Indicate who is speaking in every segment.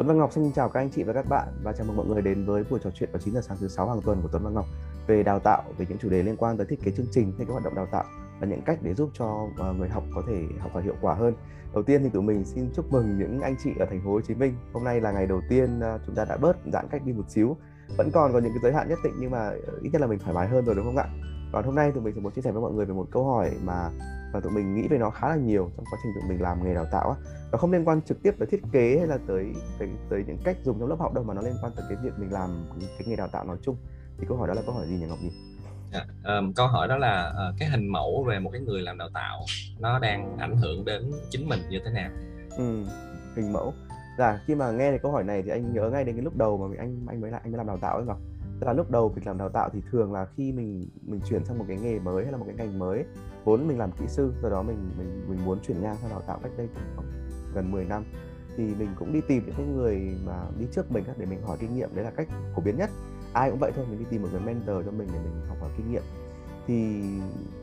Speaker 1: Tuấn Văn Ngọc xin chào các anh chị và các bạn và chào mừng mọi người đến với buổi trò chuyện vào 9 giờ sáng thứ sáu hàng tuần của Tuấn Văn Ngọc về đào tạo, về những chủ đề liên quan tới thiết kế chương trình hay các hoạt động đào tạo và những cách để giúp cho ờ, người học có thể học và hiệu quả hơn. Đầu tiên thì tụi mình xin chúc mừng những anh chị ở thành phố Hồ Chí Minh. Hôm nay là ngày đầu tiên ờ, chúng ta đã bớt giãn cách đi một xíu. Vẫn còn có những cái giới hạn nhất định nhưng mà ờ, ít nhất là mình thoải mái hơn rồi đúng không ạ? Còn hôm nay tụi mình sẽ muốn chia sẻ với mọi người về một câu hỏi mà và tụi mình nghĩ về nó khá là nhiều trong quá trình tụi mình làm nghề đào tạo á nó không liên quan trực tiếp tới thiết kế hay là tới tới, tới những cách dùng trong lớp học đâu mà nó liên quan tới cái việc mình làm cái nghề đào tạo nói chung thì câu hỏi đó là câu hỏi gì nhỉ Ngọc nhỉ?
Speaker 2: Yeah. Dạ, um, câu hỏi đó là uh, cái hình mẫu về một cái người làm đào tạo nó đang ảnh hưởng đến chính mình như thế nào?
Speaker 1: Ừ, hình mẫu. Dạ, khi mà nghe cái câu hỏi này thì anh nhớ ngay đến cái lúc đầu mà mình, anh anh mới lại anh mới làm đào tạo ấy Ngọc. Tức là lúc đầu việc làm đào tạo thì thường là khi mình mình chuyển sang một cái nghề mới hay là một cái ngành mới, vốn mình làm kỹ sư, do đó mình mình mình muốn chuyển ngang sang đào tạo cách đây khoảng gần 10 năm, thì mình cũng đi tìm những cái người mà đi trước mình để mình hỏi kinh nghiệm. Đấy là cách phổ biến nhất. Ai cũng vậy thôi, mình đi tìm một người mentor cho mình để mình học hỏi kinh nghiệm. Thì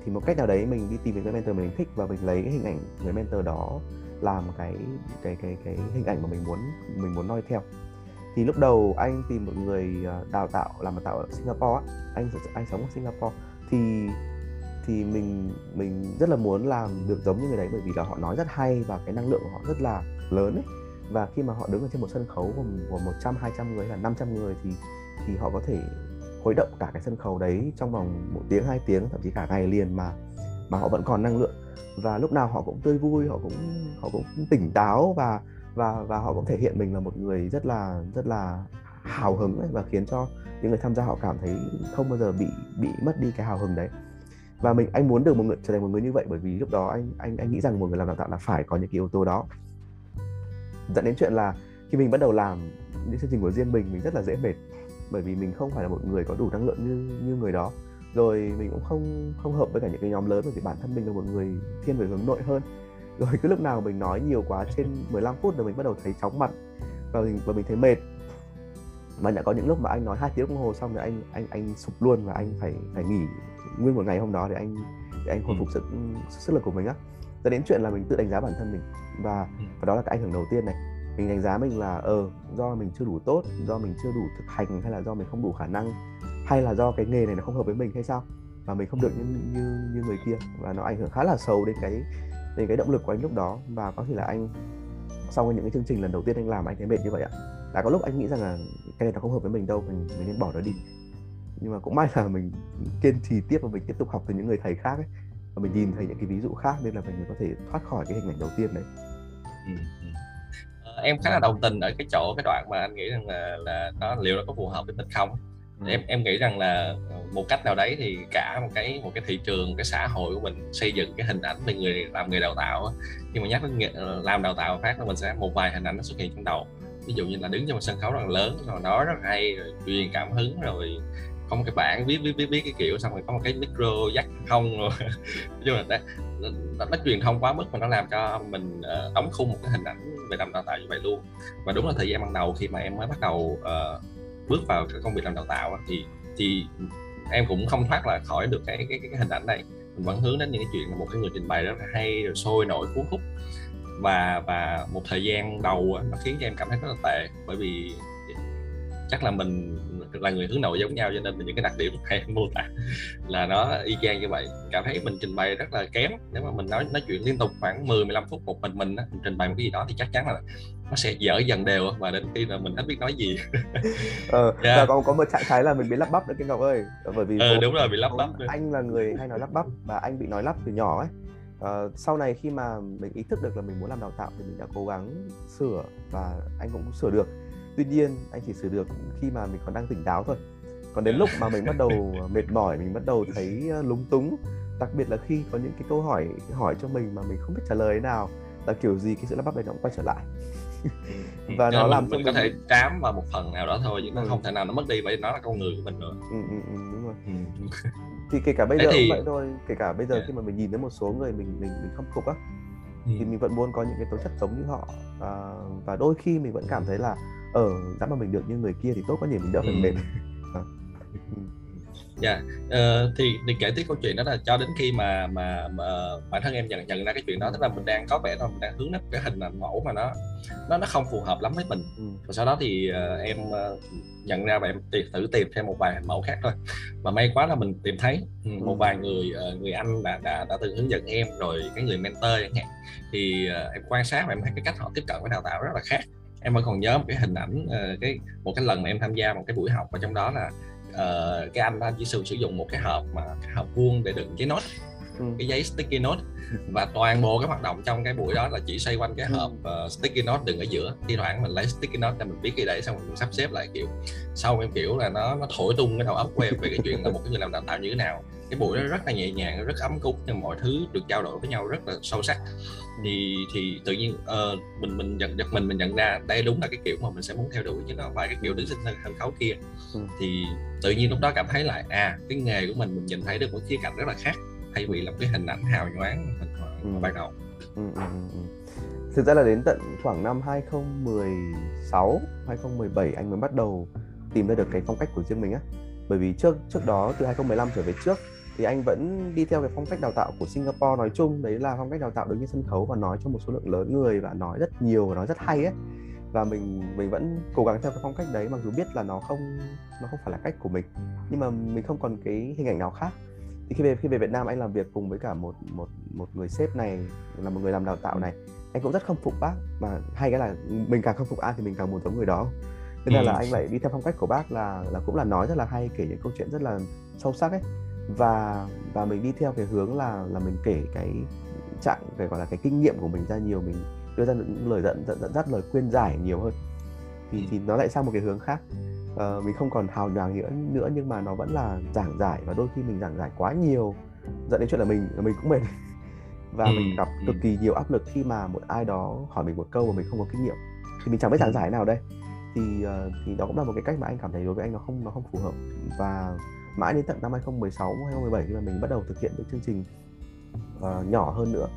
Speaker 1: thì một cách nào đấy mình đi tìm những người mentor mình thích và mình lấy cái hình ảnh người mentor đó làm cái cái cái cái hình ảnh mà mình muốn mình muốn noi theo thì lúc đầu anh tìm một người ờ, đào tạo, làm đào tạo ở Singapore anh anh sống ở Singapore. Thì thì mình mình rất là muốn làm được giống như người đấy bởi vì là họ nói rất hay và cái năng lượng của họ rất là lớn ấy. Và khi mà họ đứng ở trên một sân khấu gồm gồm 100 200 người hay là 500 người thì thì họ có thể khuấy động cả cái sân khấu đấy trong vòng một tiếng, hai tiếng, thậm chí cả ngày liền mà mà họ vẫn còn năng lượng. Và lúc nào họ cũng tươi vui, họ cũng họ cũng tỉnh táo và và và họ cũng thể hiện mình là một người rất là rất là hào hứng ấy, và khiến cho những người tham gia họ cảm thấy không bao giờ bị bị mất đi cái hào hứng đấy. Và mình anh muốn được một người trở thành một người như vậy bởi vì lúc đó anh anh anh nghĩ rằng một người làm đào tạo là phải có những cái yếu tố đó. Dẫn đến chuyện là khi mình bắt đầu làm những chương trình của riêng mình mình rất là dễ mệt bởi vì mình không phải là một người có đủ năng lượng như như người đó. Rồi mình cũng không không hợp với cả những cái nhóm lớn bởi vì bản thân mình là một người thiên về hướng nội hơn rồi cứ lúc nào mình nói nhiều quá trên 15 phút rồi mình bắt đầu thấy chóng mặt và mình và mình thấy mệt. Mà đã có những lúc mà anh nói hai tiếng đồng hồ xong thì anh anh anh sụp luôn và anh phải phải nghỉ nguyên một ngày hôm đó để anh để anh hồi phục sức sức lực của mình á. Cho đến chuyện là mình tự đánh giá bản thân mình và ừ. và đó là cái ảnh hưởng đầu tiên này. Mình đánh giá mình là ờ do mình chưa đủ tốt do mình chưa đủ thực hành hay là do mình không đủ khả năng hay là do cái nghề này nó không hợp với mình hay sao? Và mình không được như như như người kia và nó ảnh hưởng khá là xấu đến cái về cái động lực của anh lúc đó và có thể là anh sau những cái chương trình lần đầu tiên anh làm anh thấy mệt như vậy ạ. Đã có lúc anh nghĩ rằng là cái này nó không hợp với mình đâu mình mình nên bỏ nó đi. Nhưng mà cũng may là mình kiên trì tiếp và mình tiếp tục học từ những người thầy khác ấy. Và mình nhìn thấy những cái ví dụ khác nên là mình có thể thoát khỏi cái hình ảnh đầu tiên đấy. Ừ,
Speaker 2: ừ. Ờ, em khá là đồng tình ở cái chỗ cái đoạn mà anh nghĩ rằng là là nó liệu nó có phù hợp với mình không em em nghĩ rằng là ờ, một cách nào đấy thì cả một cái một cái thị trường cái xã hội của mình xây dựng cái hình ảnh về người làm người đào tạo nhưng mà nhắc đến ờ, làm đào tạo phát là mình sẽ một vài hình ảnh nó xuất hiện trong đầu. Ví dụ như là đứng trên một sân khấu rất là lớn rồi nói rất hay rồi truyền cảm hứng rồi có một cái bảng viết viết viết viết cái kiểu xong rồi có một cái micro dắt không rồi nhưng mà nó, nó, nó truyền thông quá mức mà nó làm cho mình uh, đóng khung một cái hình ảnh về làm đào tạo như vậy luôn. Và đúng là thời gian ban đầu khi mà em mới bắt đầu uh, bước vào cái công việc làm đào tạo thì thì em cũng không thoát là khỏi được cái cái, cái, hình ảnh này. Mình vẫn hướng đến những cái chuyện là một cái người trình bày rất là hay rồi sôi nổi cuốn hút. Và và một thời gian đầu nó khiến cho em cảm thấy rất là tệ bởi vì chắc là mình là người hướng nội giống nhau cho nên những cái đặc điểm hay mô tả là nó y chang như vậy. Cảm thấy mình trình bày rất là kém. Nếu mà mình nói nói chuyện liên tục khoảng 10 15 phút một mình mình, á, mình trình bày một cái gì đó thì chắc chắn là nó sẽ dở dần đều và đến khi là mình hết biết nói gì.
Speaker 1: Ờ yeah. Dạ. và còn có một trạng thái là mình bị lắp bắp nữa cái ngọc ơi. Bởi vì
Speaker 2: ừ, đúng rồi bị lắp bắp
Speaker 1: anh là người hay nói lắp bắp và anh bị nói lắp từ nhỏ ấy. Uh, sau này khi mà mình ý thức được là mình muốn làm đào tạo thì mình đã cố gắng sửa và anh cũng sửa được. Tuy nhiên anh chỉ sửa được khi mà mình còn đang tỉnh táo thôi. Còn đến lúc mà mình bắt đầu mệt mỏi mình bắt đầu thấy ờ, lúng túng đặc biệt là khi có những cái câu hỏi hỏi cho mình mà mình không biết trả lời thế nào là kiểu gì cái sự lắp bắp này nó cũng quay trở lại
Speaker 2: ừ. và nó làm mình, cho mình có thể trám vào một phần nào đó thôi chứ nó ừ. không thể nào nó mất đi bởi nó là con người của mình nữa
Speaker 1: ừ, ừ, ừ, đúng rồi ừ. thì kể cả bây Thế giờ thì... vậy thôi kể cả bây giờ yeah. Dạ. khi mà mình nhìn thấy một số người mình mình mình khâm phục á ừ. thì mình vẫn muốn có những cái tố chất giống như họ à, và đôi khi mình vẫn cảm thấy là ở ờ, giá mà mình được như người kia thì tốt quá nhỉ mình đỡ phải ừ. mệt
Speaker 2: dạ yeah. uh, thì thì kể tiếp câu chuyện đó là cho đến khi mà mà, mà bản thân em nhận nhận ra cái chuyện đó tức là mình đang có vẻ là mình đang hướng đến cái hình ảnh mẫu mà nó nó nó không phù hợp lắm với mình ừ. và sau đó thì uh, em uh, nhận ra và em tìm, thử tìm thêm một vài hình mẫu khác thôi và may quá là mình tìm thấy ừ, một ừ. vài người uh, người anh đã đã đã từng hướng dẫn em rồi cái người mentor chẳng hạn thì uh, em quan sát và em thấy cái cách họ tiếp cận với đào tạo rất là khác em vẫn còn nhớ một cái hình ảnh uh, cái một cái lần mà em tham gia một cái buổi học và trong đó là uh, cái anh đó chỉ sử sử dụng một cái hộp mà cái hộp vuông để đựng giấy nốt ừ. cái giấy sticky note và toàn bộ cái hoạt động trong cái buổi đó là chỉ xoay quanh cái ừ. hộp uh, sticky note đựng ở giữa thi thoảng mình lấy sticky note để mình viết cái đấy xong mình sắp xếp lại kiểu sau em kiểu là nó nó thổi tung cái đầu óc của em về cái chuyện là một cái người làm đào tạo như thế nào cái buổi đó rất là nhẹ nhàng rất ấm cúng nhưng mọi thứ được trao đổi với nhau rất là sâu sắc thì thì tự nhiên uh, mình mình nhận giật mình mình nhận ra đây đúng là cái kiểu mà mình sẽ muốn theo đuổi chứ không phải cái kiểu đứng trên sân khấu kia ừ. thì tự nhiên lúc đó cảm thấy lại à cái nghề của mình mình nhìn thấy được một khía cạnh rất là khác thay vì là cái hình ảnh hào nhoáng hình ừ. ban đầu ừ, ừ,
Speaker 1: ừ. thực ra là đến tận khoảng năm 2016 2017 anh mới bắt đầu tìm ra được cái phong cách của riêng mình á bởi vì trước trước đó từ 2015 trở về trước thì anh vẫn đi theo cái phong cách đào tạo của Singapore nói chung. Đấy là phong cách đào tạo đứng trên sân khấu và nói cho một số lượng lớn người và nói rất nhiều và nói rất hay ấy. Và mình mình vẫn cố gắng theo cái phong cách đấy mặc dù biết là nó không nó không phải là cách của mình. Nhưng mà mình không còn cái hình ảnh nào khác. Thì khi về khi về Việt Nam anh làm việc cùng với cả một một một người sếp này là một người làm đào tạo này. Anh cũng rất khâm phục bác. Mà hay cái là mình càng khâm phục ai thì mình càng muốn giống người đó. Thế nên ừ. là anh lại đi theo phong cách của bác là là cũng là nói rất là hay kể những câu chuyện rất là sâu sắc ấy và và mình đi theo cái hướng là là mình kể cái trạng cái gọi là cái kinh nghiệm của mình ra nhiều mình đưa ra những lời dẫn dẫn dẫn dắt lời khuyên giải nhiều hơn. Thì thì nó lại sang một cái hướng khác. Uh, mình không còn hào nhoáng nữa nữa nhưng mà nó vẫn là giảng giải và đôi khi mình giảng giải quá nhiều dẫn đến chuyện là mình mình cũng mệt. Và ừ, mình gặp ừ. cực kỳ nhiều áp lực khi mà một ai đó hỏi mình một câu mà mình không có kinh nghiệm. Thì mình chẳng biết giảng giải nào đây. Thì uh, thì đó cũng là một cái cách mà anh cảm thấy đối với anh nó không nó không phù hợp. Và mãi đến tận năm 2016 2017 khi mà mình bắt đầu thực hiện những chương trình uh, nhỏ hơn nữa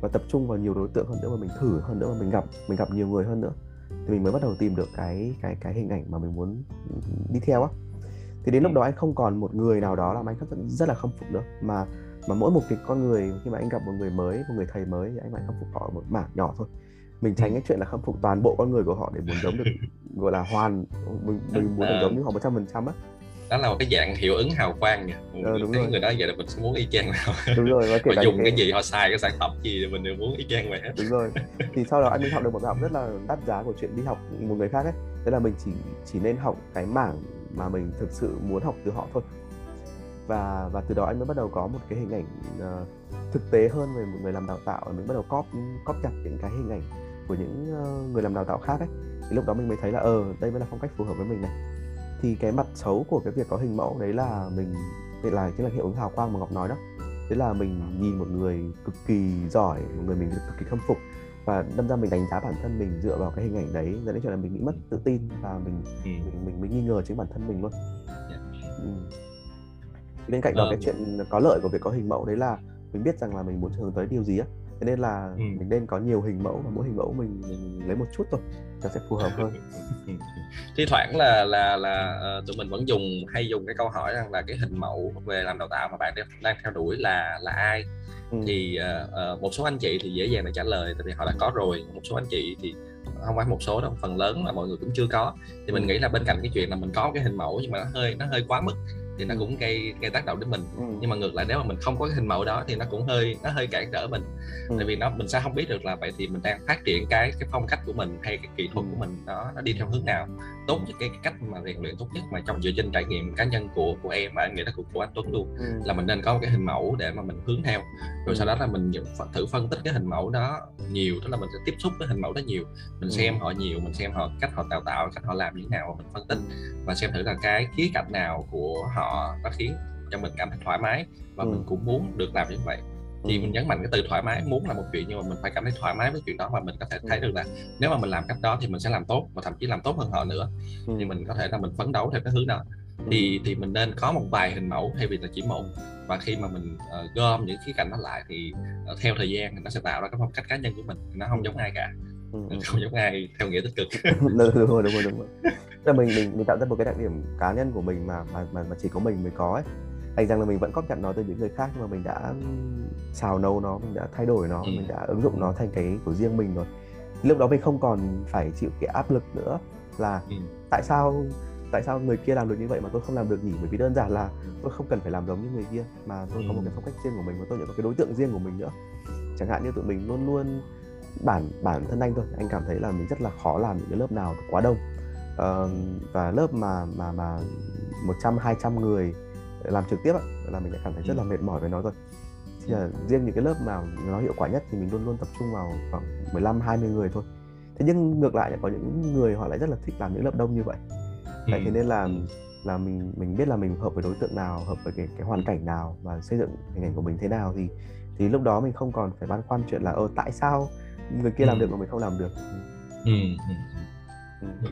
Speaker 1: và tập trung vào nhiều đối tượng hơn nữa và mình thử hơn nữa và mình gặp mình gặp nhiều người hơn nữa thì mình mới bắt đầu tìm được cái cái cái hình ảnh mà mình muốn đi theo á. Thì đến lúc đó anh không còn một người nào đó làm anh rất, rất là khâm phục nữa mà mà mỗi một cái con người khi mà anh gặp một người mới một người thầy mới thì anh phải khâm phục họ một mảng nhỏ thôi. Mình tránh cái chuyện là khâm phục toàn bộ con người của họ để muốn giống được gọi là hoàn mình mình muốn được giống như họ một trăm phần trăm á
Speaker 2: đó là một cái dạng hiệu ứng hào quang nha ờ, đúng thấy rồi. người đó vậy là mình sẽ muốn y chang nào
Speaker 1: đúng rồi
Speaker 2: và, và dùng cái... gì họ xài cái sản phẩm gì thì mình đều muốn y chang vậy hết.
Speaker 1: Đúng rồi. Thì sau đó anh mới học được một bài học rất là đắt giá của chuyện đi học một người khác ấy. Đấy là mình chỉ chỉ nên học cái mảng mà mình thực sự muốn học từ họ thôi. Và và từ đó anh mới bắt đầu có một cái hình ảnh uh, thực tế hơn về một người làm đào tạo. Mình bắt đầu cóp cóp chặt những cái hình ảnh của những uh, người làm đào tạo khác ấy. Thì lúc đó mình mới thấy là ờ đây mới là phong cách phù hợp với mình này thì cái mặt xấu của cái việc có hình mẫu đấy là mình vậy là chính là hiệu ứng hào quang mà ngọc nói đó đấy là mình nhìn một người cực kỳ giỏi một người mình cực kỳ khâm phục và đâm ra mình đánh giá bản thân mình dựa vào cái hình ảnh đấy dẫn đến chuyện là mình bị mất tự tin và mình ừ. mình, mình mình nghi ngờ chính bản thân mình luôn yeah. Dạ. ừ. bên cạnh đó ờ. cái chuyện có lợi của việc có hình mẫu đấy là mình biết rằng là mình muốn hướng tới điều gì á thế nên là ừ. mình nên có nhiều hình mẫu và mỗi hình mẫu mình, mình lấy một chút thôi nó sẽ phù hợp hơn
Speaker 2: thi thoảng là là là uh, tụi mình vẫn dùng hay dùng cái câu hỏi rằng là cái hình mẫu về làm đào tạo mà bạn đang theo đuổi là là ai ừ. thì uh, một số anh chị thì dễ dàng để trả lời tại vì họ đã có rồi một số anh chị thì không phải một số đâu phần lớn là mọi người cũng chưa có thì mình ừ. nghĩ là bên cạnh cái chuyện là mình có cái hình mẫu nhưng mà nó hơi nó hơi quá mức thì nó cũng gây gây tác động đến mình ừ. nhưng mà ngược lại nếu mà mình không có cái hình mẫu đó thì nó cũng hơi nó hơi cản trở mình ừ. tại vì nó mình sẽ không biết được là vậy thì mình đang phát triển cái cái phong cách của mình hay cái kỹ thuật ừ. của mình nó nó đi theo hướng nào tốt nhất cái, cái cách mà rèn luyện tốt nhất mà trong dựa trên trải nghiệm cá nhân của của em và anh nghĩ là của, của anh Tuấn luôn ừ. là mình nên có một cái hình mẫu để mà mình hướng theo rồi ừ. sau đó là mình thử phân tích cái hình mẫu đó nhiều tức là mình sẽ tiếp xúc với hình mẫu đó nhiều mình ừ. xem họ nhiều mình xem họ cách họ đào tạo cách họ làm như thế nào mình phân tích và xem thử là cái khía cạnh nào của họ nó khiến cho mình cảm thấy thoải mái và ừ. mình cũng muốn được làm như vậy. Thì ừ. mình nhấn mạnh cái từ thoải mái muốn là một chuyện nhưng mà mình phải cảm thấy thoải mái với chuyện đó và mình có thể thấy được là nếu mà mình làm cách đó thì mình sẽ làm tốt và thậm chí làm tốt hơn họ nữa. Ừ. thì mình có thể là mình phấn đấu theo cái hướng đó. Thì thì mình nên có một vài hình mẫu thay vì là chỉ một. Và khi mà mình uh, gom những khía cạnh đó lại thì uh, theo thời gian nó sẽ tạo ra cái phong cách cá nhân của mình. Nó không giống ai cả. Ừ. không giống ai theo nghĩa tích cực.
Speaker 1: Đúng rồi đúng rồi đúng rồi là mình mình mình tạo ra một cái đặc điểm cá nhân của mình mà mà mà, mà chỉ có mình mới có ấy. Thành rằng là mình vẫn góp nhận nó từ những người khác nhưng mà mình đã xào nấu nó mình đã thay đổi nó
Speaker 2: ừ.
Speaker 1: mình đã ứng dụng nó thành cái của riêng mình rồi. Lúc đó mình không còn phải chịu cái áp lực nữa là ừ. tại sao tại sao người kia làm được như vậy mà tôi không làm được nhỉ? Bởi vì đơn giản là tôi không cần phải làm giống như người kia mà tôi có một cái phong cách riêng của mình và tôi có cái đối tượng riêng của mình nữa. Chẳng hạn như tụi mình luôn luôn bản bản thân anh thôi anh cảm thấy là mình rất là khó làm những cái lớp nào quá đông uh, và lớp mà mà mà một trăm hai trăm người làm trực tiếp là mình đã cảm thấy rất là mệt mỏi với nó rồi. Thì là riêng những cái lớp nào nó hiệu quả nhất thì mình luôn luôn tập trung vào khoảng 15 20 người thôi. Thế nhưng ngược lại có những người họ lại rất là thích làm những lớp đông như vậy. Vậy thế nên là là mình mình biết là mình hợp với đối tượng nào hợp với cái cái hoàn cảnh nào và xây dựng hình ảnh của mình thế nào thì thì lúc đó mình không còn phải băn khoăn chuyện là ơ tại sao người kia ừ. làm được mà mình không làm được? Ừ.
Speaker 2: Ừ.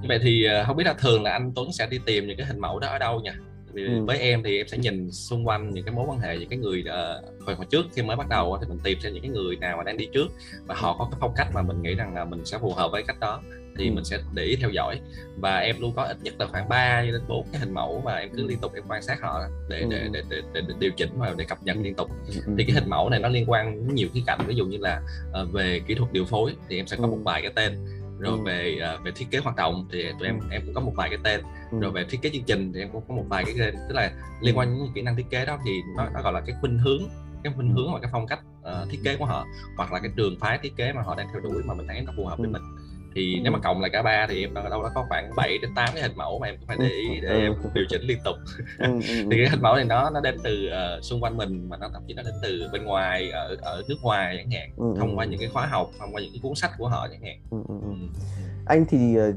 Speaker 2: như vậy thì ờ, không biết là thường là anh Tuấn sẽ đi tìm những cái hình mẫu đó ở đâu nhỉ vì ừ. với em thì em sẽ nhìn xung quanh những cái mối quan hệ những cái người uh, hồi hồi trước khi mới bắt đầu thì mình tìm xem những cái người nào mà đang đi trước và họ có cái phong cách mà mình nghĩ rằng là mình sẽ phù hợp với cách đó thì ừ. mình sẽ để ý theo dõi. Và em luôn có ít nhất là khoảng 3 đến 4 cái hình mẫu mà em cứ liên tục em quan sát họ để ừ. để, để, để, để, để điều chỉnh và để cập nhật liên tục. Thì cái hình mẫu này nó liên quan nhiều khía cạnh ví dụ như là uh, về kỹ thuật điều phối thì em sẽ có một vài cái tên rồi ừ. về uh, về thiết kế hoạt động thì tụi em em cũng có một vài cái tên. Ừ. rồi về thiết kế chương trình thì em cũng có một vài cái tên tức là liên quan đến những kỹ năng thiết kế đó thì nó, nó gọi là cái khuynh hướng cái khuynh hướng và cái phong cách uh, thiết kế của họ hoặc là cái trường phái thiết kế mà họ đang theo đuổi mà mình thấy nó phù hợp với mình thì nếu mà cộng lại cả ba thì em đâu đó có khoảng 7 đến 8 cái hình mẫu mà em cũng phải để ý để em điều chỉnh liên tục. Thì cái hình mẫu này nó nó đến từ uh, xung quanh mình mà nó thậm chí nó đến từ bên ngoài ở ở nước ngoài chẳng hạn thông qua những cái khóa học thông qua những cái cuốn sách của họ chẳng hạn.
Speaker 1: Anh thì uh,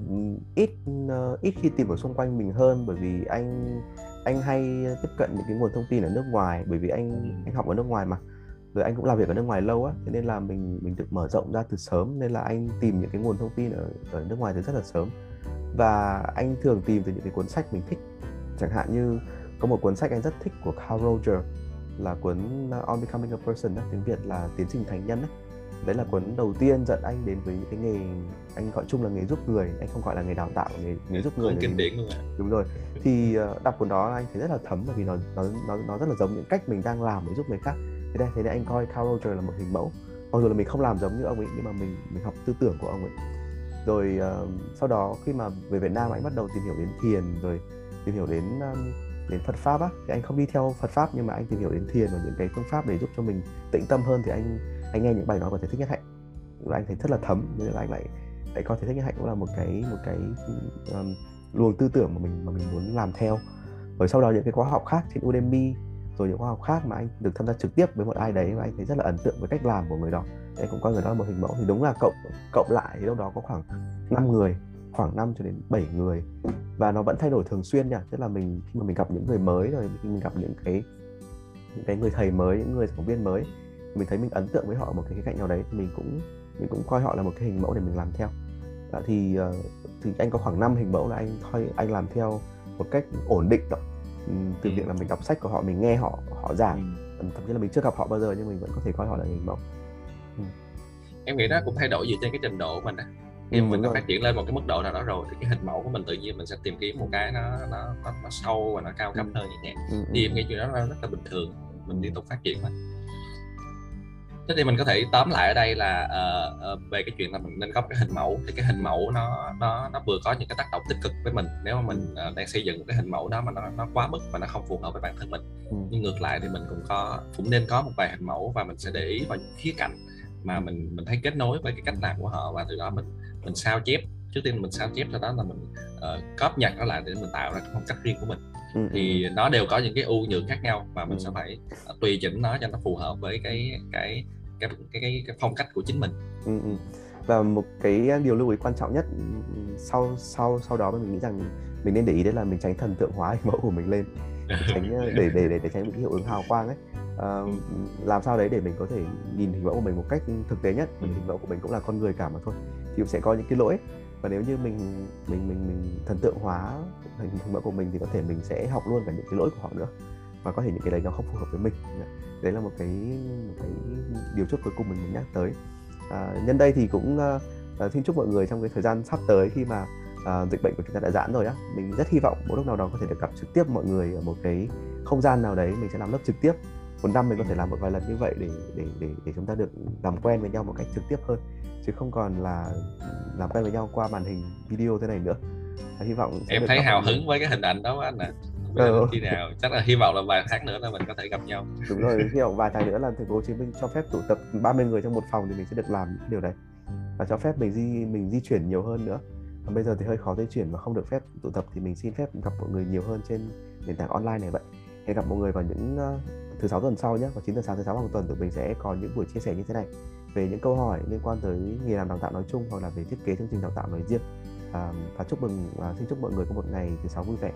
Speaker 1: ít uh, ít khi tìm ở xung quanh mình hơn bởi vì anh anh hay tiếp cận những cái nguồn thông tin ở nước ngoài bởi vì anh anh học ở nước ngoài mà rồi anh cũng làm việc ở nước ngoài lâu á thế nên là mình mình được mở rộng ra từ sớm nên là anh tìm những cái nguồn thông tin ở ở nước ngoài từ rất là sớm. Và anh thường tìm từ những cái cuốn sách mình thích. Chẳng hạn như có một cuốn sách anh rất thích của Carl Roger là cuốn On Becoming a Person đó, tiếng Việt là tiến trình thành nhân đấy đấy là cuốn đầu tiên dẫn anh đến với cái nghề anh gọi chung là nghề giúp người anh không gọi là nghề đào tạo nghề nghề giúp người
Speaker 2: kinh điển luôn
Speaker 1: đúng rồi. Thì ờ, đọc cuốn đó anh thấy rất là thấm bởi vì nó nó nó nó rất là giống những cách mình đang làm để giúp người khác thế đây thế nên anh coi Carl Roger là một hình mẫu. Mặc dù là mình không làm giống như ông ấy nhưng mà mình mình học tư tưởng của ông ấy. Rồi uh, sau đó khi mà về Việt Nam anh bắt đầu tìm hiểu đến thiền rồi tìm hiểu đến um, đến Phật pháp á. Thì anh không đi theo Phật pháp nhưng mà anh tìm hiểu đến thiền và những cái phương pháp để giúp cho mình tĩnh tâm hơn. Thì anh anh nghe những bài nói của thầy thích nhất hạnh. Và anh thấy rất là thấm nên là anh lại lại coi thầy thích nhất hạnh cũng là một cái một cái um, luồng tư tưởng mà mình mà mình muốn làm theo. Rồi sau đó những cái khóa học khác trên Udemy rồi những khóa học khác mà anh được tham gia trực tiếp với một ai đấy và anh thấy rất là ấn tượng với cách làm của người đó. Anh cũng coi người đó là một hình mẫu. Thì đúng là cộng cộng lại thì đâu đó có khoảng 5 người khoảng 5 cho đến 7 người. Và nó vẫn thay đổi thường xuyên nha. Tức là mình khi mà mình gặp những người mới rồi khi mình gặp những cái những cái người thầy mới những người giảng viên mới mình thấy mình ấn tượng với họ một cái khía cạnh nào đấy thì mình cũng mình cũng coi họ là một cái hình mẫu để mình làm theo. À, thì ờ, thì anh có khoảng 5 hình mẫu là anh thôi anh làm theo một cách ổn định đó từ việc là mình đọc sách của họ mình nghe họ họ giảng. Ừ. thậm chí là mình chưa gặp họ bao giờ nhưng mình vẫn có thể coi họ là hình mẫu.
Speaker 2: Ừ. em nghĩ nó cũng thay đổi dựa trên cái trình độ của mình á. Khi ừ, mình có phát triển lên một cái mức độ nào đó rồi thì cái hình mẫu của mình tự nhiên mình sẽ tìm kiếm một cái nó nó nó, nó sâu và nó cao cấp hơn như vậy ừ, thì em nghĩ chuyện đó rất là bình thường. Mình liên tục phát triển thôi thế thì mình có thể tóm lại ở đây là uh, uh, về cái chuyện là mình nên có cái hình mẫu thì cái hình mẫu nó nó nó vừa có những cái tác động tích cực với mình nếu mà mình uh, đang xây dựng một cái hình mẫu đó mà nó nó quá mức và nó không phù hợp với bản thân mình ừ. nhưng ngược lại thì mình cũng có cũng nên có một vài hình mẫu và mình sẽ để ý vào những khía cạnh mà mình mình thấy kết nối với cái cách làm của họ và từ đó mình mình sao chép trước tiên mình sao chép sau đó là mình uh, cóp nhặt nó lại để mình tạo ra cái phong cách riêng của mình. Ừ, ừ, thì nó đều có những cái ưu nhược khác nhau và mình sẽ phải tùy chỉnh nó cho nó phù hợp với cái cái cái cái cái, cái phong cách của chính mình. Ừ,
Speaker 1: ừ. và một cái điều lưu ý quan trọng nhất sau sau sau đó mình nghĩ rằng mình nên để ý đấy là mình tránh thần tượng hóa hình mẫu của mình lên. Tránh để để để để tránh bị cái hiệu ứng hào quang ấy. À, làm sao đấy để mình có thể nhìn hình mẫu của mình một cách thực tế nhất. Bởi hình mẫu của mình cũng là con người cả mà thôi. Thì cũng sẽ có những cái lỗi và nếu như mình mình mình mình thần tượng hóa hình, mẫu của mình thì có thể mình sẽ học luôn cả những cái lỗi của họ nữa. Và có thể những cái đấy nó không phù hợp với mình. Đấy là một cái một cái điều chốt cuối cùng mình muốn nhắc tới. À, nhân đây thì cũng à, à, xin chúc mọi người trong cái thời gian sắp tới khi mà à, dịch bệnh của chúng ta đã giãn rồi á mình rất hy vọng một lúc nào đó có thể được gặp trực tiếp mọi người ở một cái không gian nào đấy. Mình sẽ làm lớp trực tiếp. Một năm mình có thể làm một vài lần như vậy để để để để chúng ta được làm quen với nhau một cách trực tiếp hơn chứ không còn là làm quen với nhau qua màn hình video thế này nữa. Và hy vọng
Speaker 2: em thấy hào hứng với cái hình ảnh đó anh ạ. À. ừ. khi nào chắc là hy vọng là vài tháng nữa là mình có thể gặp nhau.
Speaker 1: Đúng rồi hy vọng vài tháng nữa là thành phố Hồ Chí Minh cho phép tụ tập 30 người trong một phòng thì mình sẽ được làm những điều đấy. Và cho phép mình di mình di chuyển nhiều hơn nữa. Còn bây giờ thì hơi khó di chuyển và không được phép tụ tập thì mình xin phép gặp mọi người nhiều hơn trên nền tảng online này vậy hẹn gặp mọi người vào những uh, thứ sáu tuần sau nhé vào 9 giờ sáng thứ sáu hàng tuần tụi mình sẽ có những buổi chia sẻ như thế này về những câu hỏi liên quan tới nghề làm đào tạo nói chung hoặc là về thiết kế chương trình đào tạo nói riêng. À, và chúc mừng à, xin chúc mọi người có một ngày thứ sáu vui vẻ.